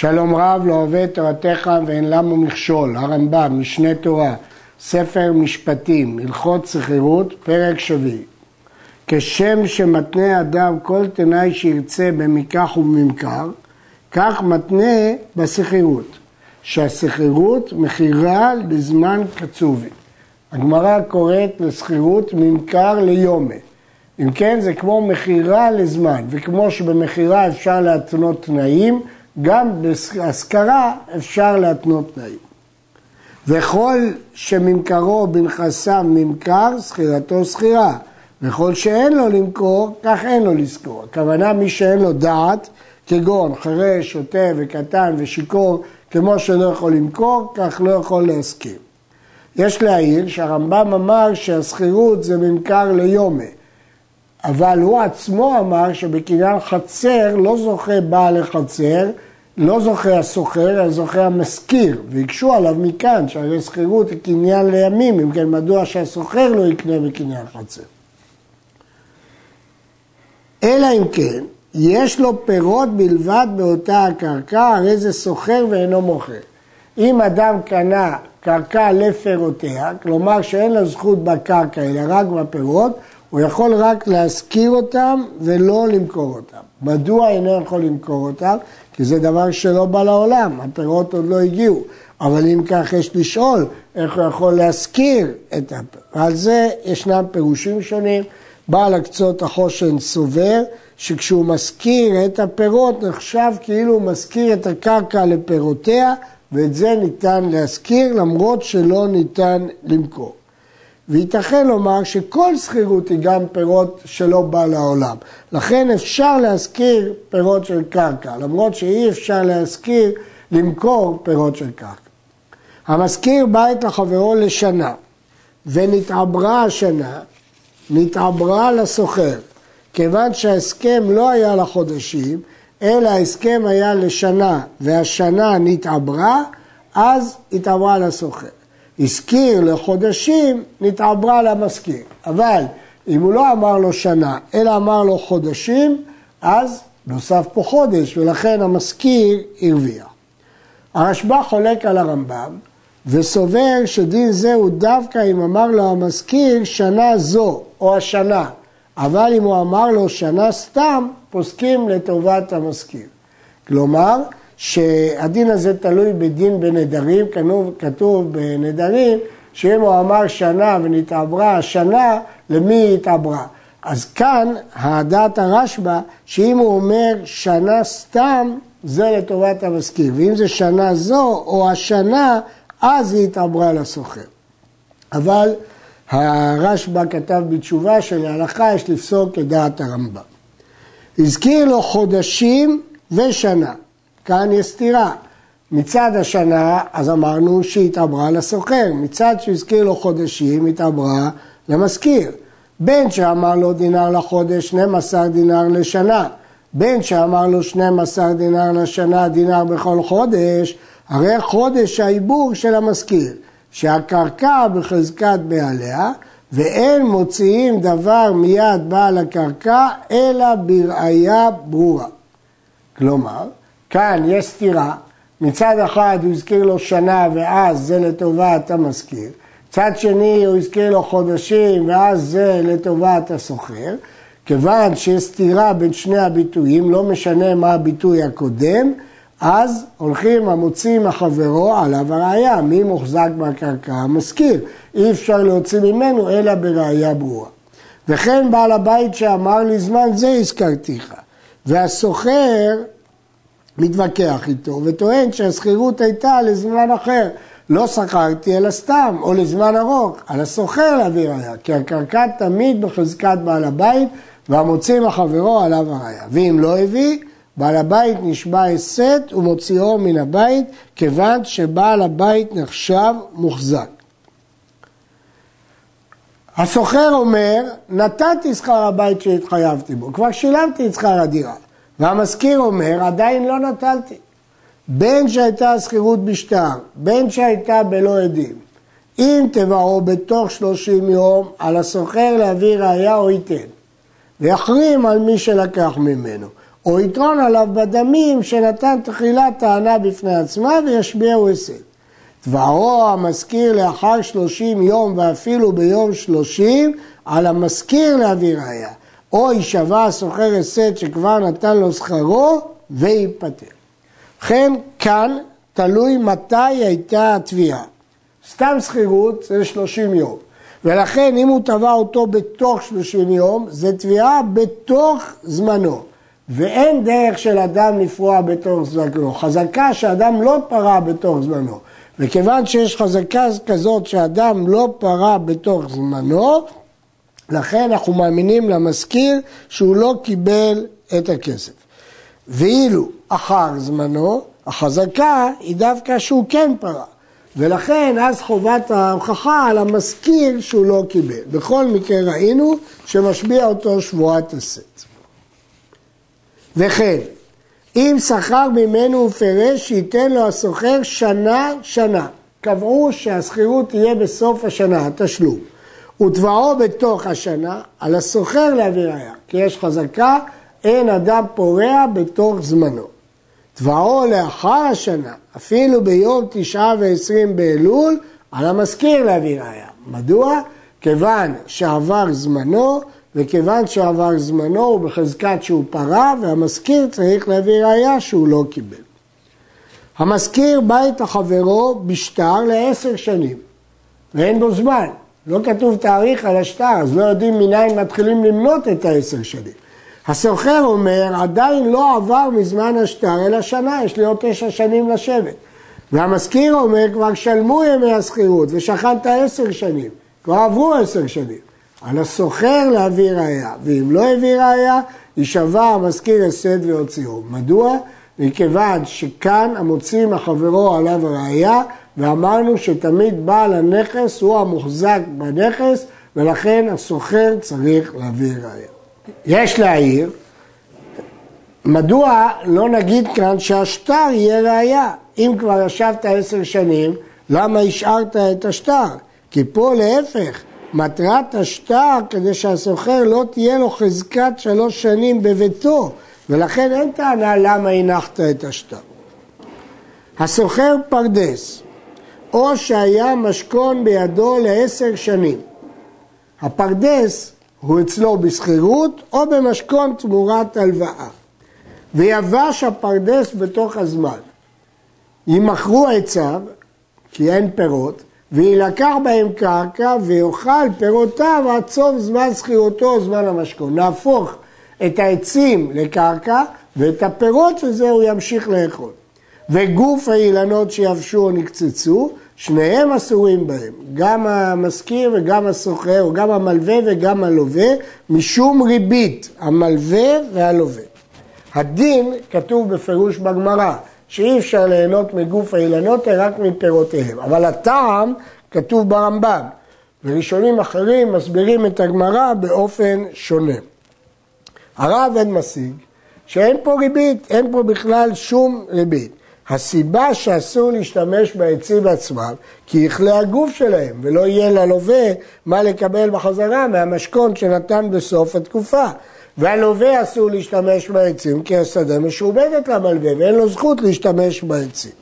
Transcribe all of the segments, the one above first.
שלום רב לא אוהב תורתך ואין למה מכשול, הרמב"ם, משנה תורה, ספר משפטים, הלכות שכירות, פרק שביעי. כשם שמתנה אדם כל תנאי שירצה במיקח ובממכר, כך מתנה בשכירות, שהשכירות מכירה לזמן קצובי. הגמרא קוראת לשכירות ממכר ליומה. אם כן, זה כמו מכירה לזמן, וכמו שבמכירה אפשר להתנות תנאים, גם בהשכרה אפשר להתנות תנאים. וכל שממכרו בנכסיו ממכר, שכירתו שכירה. וכל שאין לו למכור, כך אין לו לזכור. הכוונה מי שאין לו דעת, כגון חירש, שוטה וקטן ושיכור, כמו שלא יכול למכור, כך לא יכול להסכים. יש להעיר שהרמב"ם אמר שהשכירות זה ממכר ליומה, אבל הוא עצמו אמר שבקניין חצר לא זוכה בעל החצר, לא זוכה הסוחר, אלא זוכה המשכיר, והקשו עליו מכאן שהרי שכירות היא קניין לימים, אם כן מדוע שהסוחר לא יקנה בקניין חצר. אלא אם כן, יש לו פירות בלבד באותה הקרקע, הרי זה סוחר ואינו מוכר. אם אדם קנה קרקע לפירותיה, כלומר שאין לו זכות בקרקע אלא רק בפירות, הוא יכול רק להשכיר אותם ולא למכור אותם. מדוע אינו יכול למכור אותם? כי זה דבר שלא בא לעולם, הפירות עוד לא הגיעו. אבל אם כך יש לשאול איך הוא יכול להשכיר את הפירות. על זה ישנם פירושים שונים. בעל הקצות החושן סובר שכשהוא משכיר את הפירות נחשב כאילו הוא משכיר את הקרקע לפירותיה ואת זה ניתן להשכיר למרות שלא ניתן למכור. וייתכן לומר שכל שכירות היא גם פירות שלא בא לעולם. לכן אפשר להשכיר פירות של קרקע, למרות שאי אפשר להשכיר, למכור פירות של קרקע. המשכיר בית לחברו לשנה ונתעברה השנה, נתעברה לסוחר. כיוון שההסכם לא היה לחודשים, אלא ההסכם היה לשנה והשנה נתעברה, אז התעברה לסוחר. הזכיר לחודשים, נתעברה למשכיר. אבל אם הוא לא אמר לו שנה, אלא אמר לו חודשים, אז נוסף פה חודש, ולכן המשכיר הרוויח. הרשב"א חולק על הרמב"ם, וסובר שדין זה הוא דווקא אם אמר לו המשכיר שנה זו, או השנה. אבל אם הוא אמר לו שנה סתם, פוסקים לטובת המשכיר. כלומר, שהדין הזה תלוי בדין בנדרים, כתוב, בנדרים שאם הוא אמר שנה ונתעברה שנה, למי היא התעברה? אז כאן הדעת הרשב"א, שאם הוא אומר שנה סתם, זה לטובת המשכיר, ואם זה שנה זו או השנה, אז היא התעברה לסוחר. אבל הרשב"א כתב בתשובה שלהלכה יש לפסוק כדעת הרמב"ם. הזכיר לו חודשים ושנה. כאן יש סתירה. מצד השנה, אז אמרנו שהיא התעברה לסוחר, מצד שהזכיר לו חודשים, התעברה למשכיר. בין שאמר לו דינר לחודש, 12 דינר לשנה. בין שאמר לו 12 דינר לשנה, דינר בכל חודש, הרי חודש העיבור של המשכיר, שהקרקע בחזקת בעליה, ואין מוציאים דבר מיד בעל הקרקע, אלא בראייה ברורה. כלומר, כאן יש סתירה, מצד אחד הוא הזכיר לו שנה ואז זה לטובת המשכיר, מצד שני הוא הזכיר לו חודשים ואז זה לטובת הסוחר, כיוון שיש סתירה בין שני הביטויים, לא משנה מה הביטוי הקודם, אז הולכים המוציא מחברו עליו הראייה, מי מוחזק בקרקע? המשכיר. אי אפשר להוציא ממנו אלא בראייה ברורה. וכן בעל הבית שאמר לי זמן זה הזכרתיך. והסוחר מתווכח איתו וטוען שהשכירות הייתה לזמן אחר. לא שכרתי אלא סתם, או לזמן ארוך, על הסוחר להביא ראייה, כי הקרקע תמיד בחזקת בעל הבית והמוציא מחברו עליו הראייה. ואם לא הביא, בעל הבית נשבע הסת ומוציאו מן הבית, כיוון שבעל הבית נחשב מוחזק. הסוחר אומר, נתתי שכר הבית שהתחייבתי בו, כבר שילמתי את שכר הדירה. והמזכיר אומר, עדיין לא נטלתי. בין שהייתה שכירות בשטר, בין שהייתה בלא עדים. אם תבעו בתוך שלושים יום, על הסוחר להביא ראייה או ייתן. ויחרים על מי שלקח ממנו. או יתרון עליו בדמים שנתן תחילה טענה בפני עצמה וישביעו הישג. תבעו המזכיר לאחר שלושים יום ואפילו ביום שלושים על המזכיר להביא ראיה. או יישבע הסוחר הסד שכבר נתן לו שכרו וייפטר. ובכן, כאן תלוי מתי הייתה התביעה. סתם שכירות זה 30 יום, ולכן אם הוא תבע אותו בתוך 30 יום, זה תביעה בתוך זמנו. ואין דרך של אדם לפרוע בתוך זמנו. חזקה שאדם לא פרע בתוך זמנו. וכיוון שיש חזקה כזאת שאדם לא פרע בתוך זמנו, לכן אנחנו מאמינים למזכיר שהוא לא קיבל את הכסף. ואילו אחר זמנו, החזקה היא דווקא שהוא כן פרע. ולכן אז חובת ההוכחה על המזכיר שהוא לא קיבל. בכל מקרה ראינו שמשביע אותו שבועת הסט. וכן, אם שכר ממנו ופירש, שייתן לו הסוחר שנה שנה. קבעו שהשכירות תהיה בסוף השנה, התשלום. ותבעו בתוך השנה על הסוחר להביא ראיה, כי יש חזקה, אין אדם פורע בתוך זמנו. תבעו לאחר השנה, אפילו ביום תשעה ועשרים באלול, על המזכיר להביא ראיה. מדוע? כיוון שעבר זמנו, וכיוון שעבר זמנו הוא בחזקת שהוא פרה, והמזכיר צריך להביא ראיה שהוא לא קיבל. המזכיר בא את החברו בשטר לעשר שנים, ואין בו זמן. לא כתוב תאריך על השטר, אז לא יודעים מניין מתחילים למנות את העשר שנים. הסוחר אומר, עדיין לא עבר מזמן השטר אלא שנה, יש לי עוד תשע שנים לשבת. והמזכיר אומר, כבר שלמו ימי השכירות ושכנת עשר שנים, כבר עברו עשר שנים. על הסוחר להביא ראייה, ואם לא הביא ראייה, יישבע המזכיר הסד ויוציאו. מדוע? מכיוון שכאן המוציא מחברו עליו הראייה, ואמרנו שתמיד בעל הנכס הוא המוחזק בנכס, ולכן הסוחר צריך להביא ראייה. יש להעיר, מדוע לא נגיד כאן שהשטר יהיה ראייה? אם כבר ישבת עשר שנים, למה השארת את השטר? כי פה להפך, מטרת השטר כדי שהסוחר לא תהיה לו חזקת שלוש שנים בביתו, ולכן אין טענה למה הנחת את השטר. הסוחר פרדס, או שהיה משכון בידו לעשר שנים. הפרדס הוא אצלו בשכירות או במשכון תמורת הלוואה. ויבש הפרדס בתוך הזמן. ימכרו עציו, כי אין פירות, ויילקח בהם קרקע ויאכל פירותיו עד סוף זמן שכירותו זמן המשכון. נהפוך את העצים לקרקע ואת הפירות של זה הוא ימשיך לאכול. וגוף האילנות שיבשו או נקצצו, שניהם אסורים בהם, גם המשכיר וגם הסוחר, או גם המלווה וגם הלווה, משום ריבית, המלווה והלווה. הדין כתוב בפירוש בגמרא, שאי אפשר ליהנות מגוף האילנות רק מפירותיהם, אבל הטעם כתוב ברמב"ם, וראשונים אחרים מסבירים את הגמרא באופן שונה. הרב אין משיג שאין פה ריבית, אין פה בכלל שום ריבית. הסיבה שאסור להשתמש בעצים עצמם, כי יכלה הגוף שלהם, ולא יהיה ללווה מה לקבל בחזרה מהמשכון שנתן בסוף התקופה. והלווה אסור להשתמש בעצים, כי השדה משועבדת למלווה, ואין לו זכות להשתמש בעצים.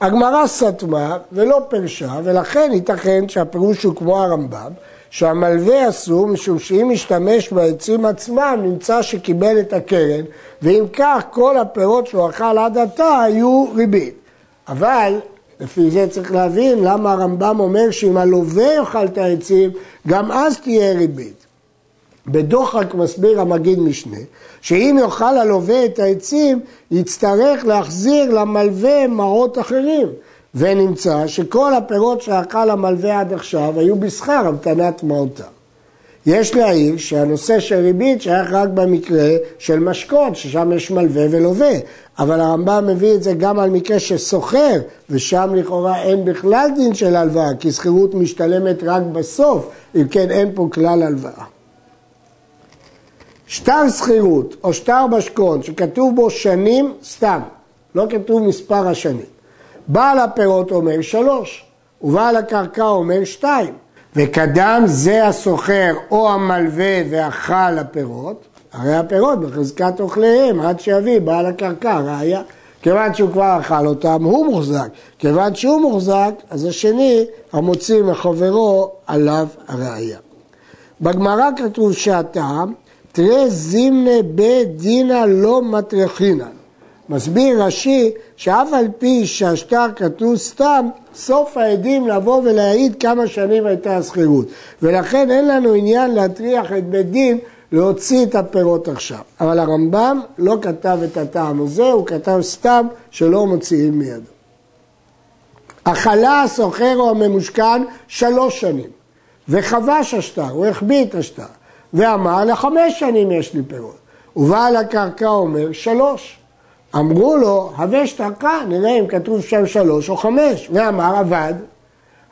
הגמרא סתמה ולא פרשה, ולכן ייתכן שהפירוש הוא כמו הרמב"ם, שהמלווה אסור משום שאם ישתמש בעצים עצמם נמצא שקיבל את הקרן ואם כך כל הפירות שהוא אכל עד עתה היו ריבית. אבל לפי זה צריך להבין למה הרמב"ם אומר שאם הלווה יאכל את העצים גם אז תהיה ריבית. בדוחק מסביר המגיד משנה שאם יאכל הלווה את העצים יצטרך להחזיר למלווה מעות אחרים ונמצא שכל הפירות שאכל המלווה עד עכשיו היו בשכר המתנת מהותה. יש להעיר שהנושא של ריבית שייך רק במקרה של משקות, ששם יש מלווה ולווה, אבל הרמב"ם מביא את זה גם על מקרה שסוחר, ושם לכאורה אין בכלל דין של הלוואה, כי שכירות משתלמת רק בסוף, אם כן אין פה כלל הלוואה. שטר שכירות או שטר משכון שכתוב בו שנים, סתם, לא כתוב מספר השנים. בעל הפירות אומר שלוש, ובעל הקרקע אומר שתיים. וקדם זה הסוחר או המלווה ואכל הפירות, הרי הפירות בחזקת אוכליהם עד שיביא בעל הקרקע ראיה. כיוון שהוא כבר אכל אותם, הוא מוחזק. כיוון שהוא מוחזק, אז השני, המוציא מחברו, עליו הראייה. בגמרא כתוב שהטעם, תראה זימנה בית דינא לא מטרחינן. מסביר רש"י שאף על פי שהשטר כתוב סתם, סוף העדים לבוא ולהעיד כמה שנים הייתה השכירות. ולכן אין לנו עניין להטריח את בית דין להוציא את הפירות עכשיו. אבל הרמב"ם לא כתב את הטעם הזה, הוא כתב סתם שלא מוציאים מידו. אכלה הסוחר או הממושכן שלוש שנים, וחבש השטר, הוא החביא את השטר, ואמר לחמש שנים יש לי פירות. ובעל הקרקע אומר שלוש. אמרו לו, הווה שטרקה, נראה אם כתוב שם שלוש או חמש. ואמר עבד,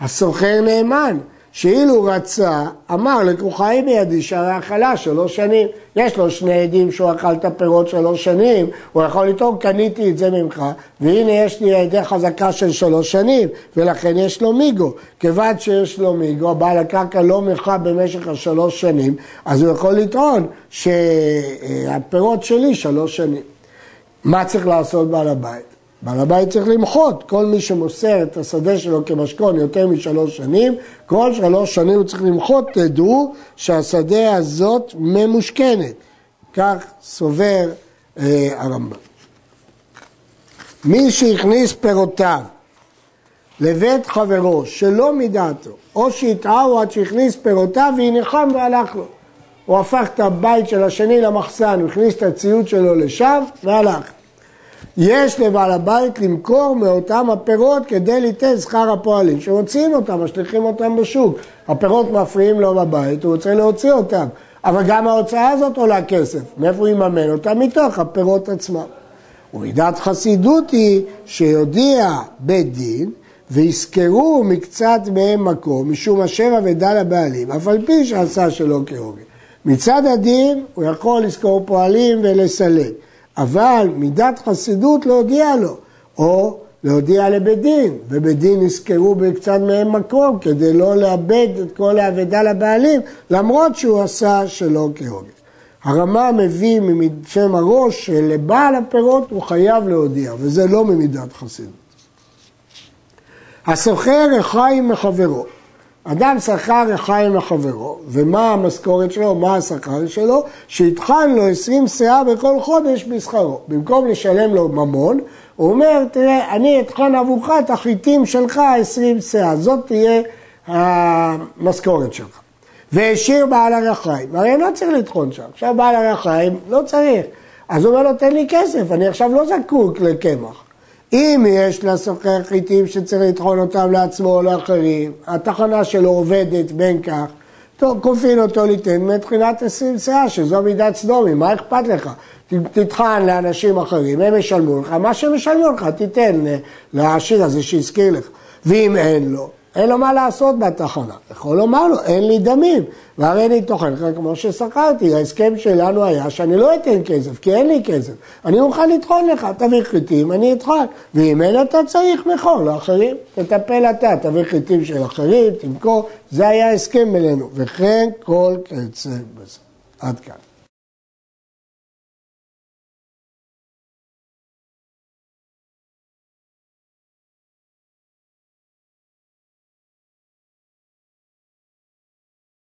הסוחר נאמן, שאילו רצה, אמר לקוחה היא בידי שהרי אכלה שלוש שנים. יש לו שני עדים שהוא אכל את הפירות שלוש שנים, הוא יכול לטעון קניתי את זה ממך, והנה יש לי עדי חזקה של שלוש שנים, ולכן יש לו מיגו. כיוון שיש לו מיגו, בעל הקרקע לא מלכה במשך השלוש שנים, אז הוא יכול לטעון שהפירות שלי שלוש שנים. מה צריך לעשות בעל הבית? בעל הבית צריך למחות, כל מי שמוסר את השדה שלו כמשכון יותר משלוש שנים, כל שלוש שנים הוא צריך למחות, תדעו שהשדה הזאת ממושכנת. כך סובר אה, הרמב"ם. מי שהכניס פירותיו לבית חברו שלא מדעתו, או שהטעהו עד שהכניס פירותיו והניחם והלך לו. הוא הפך את הבית של השני למחסן, הוא הכניס את הציוד שלו לשם והלך. יש לבעל הבית למכור מאותם הפירות כדי ליתן שכר הפועלים, שמוציאים אותם, משליכים אותם בשוק. הפירות מפריעים לו בבית, הוא רוצה להוציא אותם. אבל גם ההוצאה הזאת עולה כסף. מאיפה הוא יממן אותה? מתוך הפירות עצמם. ומידת חסידות היא שיודיע בית דין ויזכרו מקצת מהם מקום, משום השבע ודל הבעלים, אף על פי שעשה שלא כהוגן. מצד הדין הוא יכול לזכור פועלים ולסלק. אבל מידת חסידות להודיע לו, או להודיע לבית דין, ובית דין יזכרו בקצת מהם מקום כדי לא לאבד את כל האבדה לבעלים, למרות שהוא עשה שלא כהוגן. הרמה מביא משם הראש שלבעל הפירות הוא חייב להודיע, וזה לא ממידת חסידות. הסוחר החיים מחברו. אדם שכר החיים לחברו, ומה המשכורת שלו, מה השכר שלו? שיטחן לו 20 שאה בכל חודש בשכרו. במקום לשלם לו ממון, הוא אומר, תראה, אני אטחן עבורך את החיטים שלך 20 שאה, זאת תהיה המשכורת שלך. והשאיר בעל הרחיים, הרי לא צריך לטחון שם, עכשיו בעל הרחיים לא צריך. אז הוא אומר לו, תן לי כסף, אני עכשיו לא זקוק לקמח. אם יש לסוחר חיטים שצריך לטחון אותם לעצמו או לאחרים, התחנה שלו עובדת בין כך, טוב, כופין אותו ליתן מתחילת עשרים שאה, שזו מידת סדומי, מה אכפת לך? תטחן לאנשים אחרים, הם ישלמו לך, מה שהם ישלמו לך תיתן לעשיר הזה שהזכיר לך. ואם אין לו, אין לו מה לעשות בתחנה. יכול לומר לו, אין לי דמים, והרי אני טוחן כמו ששכרתי. ההסכם שלנו היה שאני לא אתן כסף, כי אין לי כסף. אני מוכן לטחון לך, תביא חיטים, אני אטחן. ואם אין אתה צריך מכור לאחרים, תטפל אתה, תביא חיטים של אחרים, תמכור. זה היה ההסכם בינינו. וכן כל קצה בזה. עד כאן.